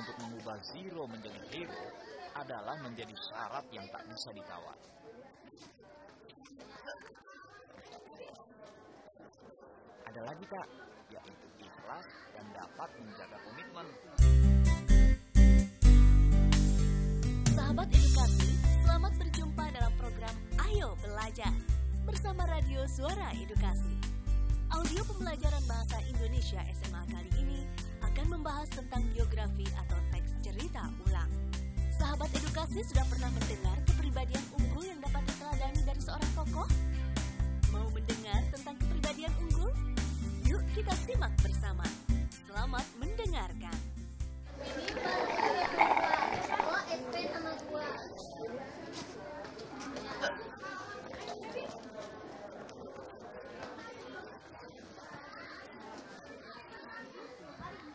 Untuk mengubah zero menjadi hero adalah menjadi syarat yang tak bisa ditawar. Ada lagi kak, yaitu ikhlas dan dapat menjaga komitmen. Sahabat edukasi, selamat berjumpa dalam program Ayo Belajar bersama Radio Suara Edukasi. Audio pembelajaran bahasa Indonesia SMA kali ini akan membahas tentang cerita ulang. Sahabat edukasi sudah pernah mendengar kepribadian unggul yang dapat diteladani dari seorang tokoh? Mau mendengar tentang kepribadian unggul? Yuk kita simak bersama. Selamat mendengarkan.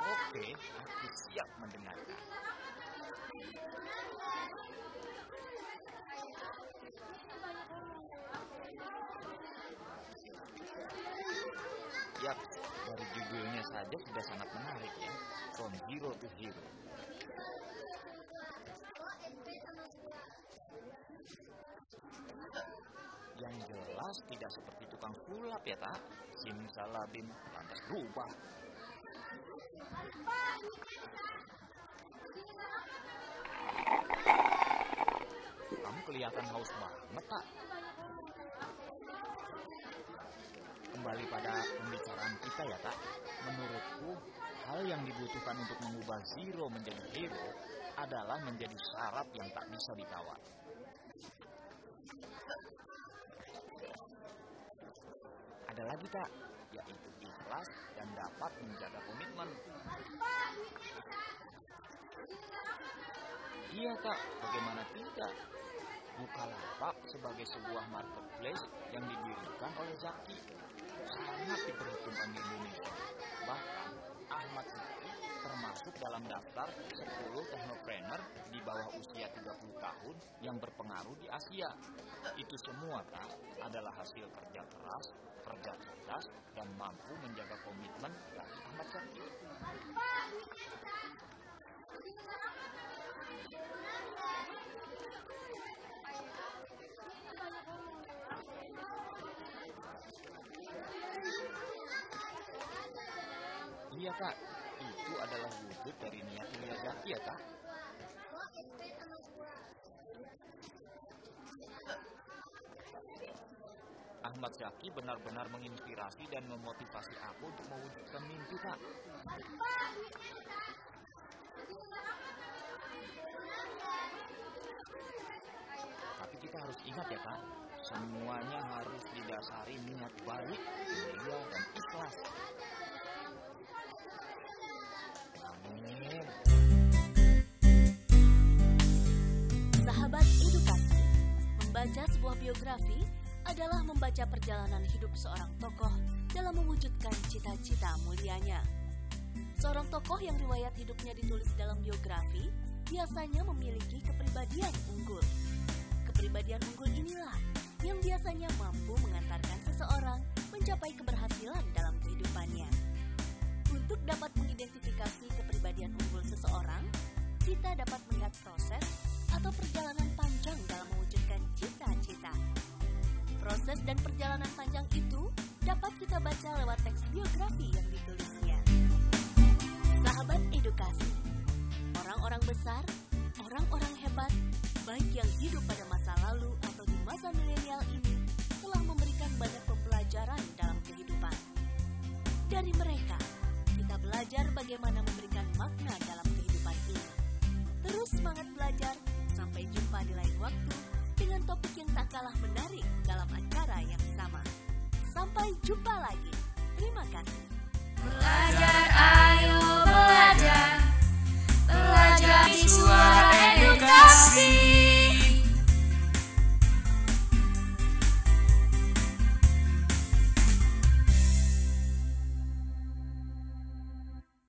Oke, aku siap mendengarkan. Yap, dari judulnya saja sudah sangat menarik ya. From Hero to Hero. Yang jelas tidak seperti tukang sulap ya tak? Simsalabim lantas berubah. Kamu kelihatan haus banget tak? Kembali pada pembicaraan kita ya tak? Menurutku, hal yang dibutuhkan untuk mengubah zero menjadi hero adalah menjadi syarat yang tak bisa ditawar. Ada lagi tak? Yaitu ikhlas dan dapat menjaga komitmen. Iya kak, bagaimana tidak? Bukalapak sebagai sebuah marketplace yang didirikan oleh Zaki sangat diperhitungkan di Indonesia. Bahkan Ahmad Zaki termasuk dalam daftar 10 teknopreneur di bawah usia 30 tahun yang berpengaruh di Asia. Itu semua kak adalah hasil kerja keras, kerja cerdas, dan mampu menjaga komitmen Iya kak, itu adalah wujud dari niat mulia Zaki ya kak. Ahmad Zaki benar-benar menginspirasi dan memotivasi aku untuk mewujudkan mimpi kak. Tapi kita harus ingat ya kak, semuanya harus didasari niat baik, mulia dan ikhlas. Membaca sebuah biografi adalah membaca perjalanan hidup seorang tokoh dalam mewujudkan cita-cita mulianya. Seorang tokoh yang riwayat hidupnya ditulis dalam biografi biasanya memiliki kepribadian unggul. Kepribadian unggul inilah yang biasanya mampu mengantarkan seseorang mencapai keberhasilan dalam kehidupannya. Untuk dapat mengidentifikasi kepribadian unggul seseorang, kita dapat melihat proses atau perjalanan Proses dan perjalanan panjang itu dapat kita baca lewat teks biografi yang ditulisnya. Sahabat edukasi, orang-orang besar, orang-orang hebat, baik yang hidup pada masa lalu atau di masa milenial ini, telah memberikan banyak pembelajaran dalam kehidupan. Dari mereka, kita belajar bagaimana Sampai jumpa lagi. Terima kasih. Belajar, ayo belajar. Belajar di suara edukasi.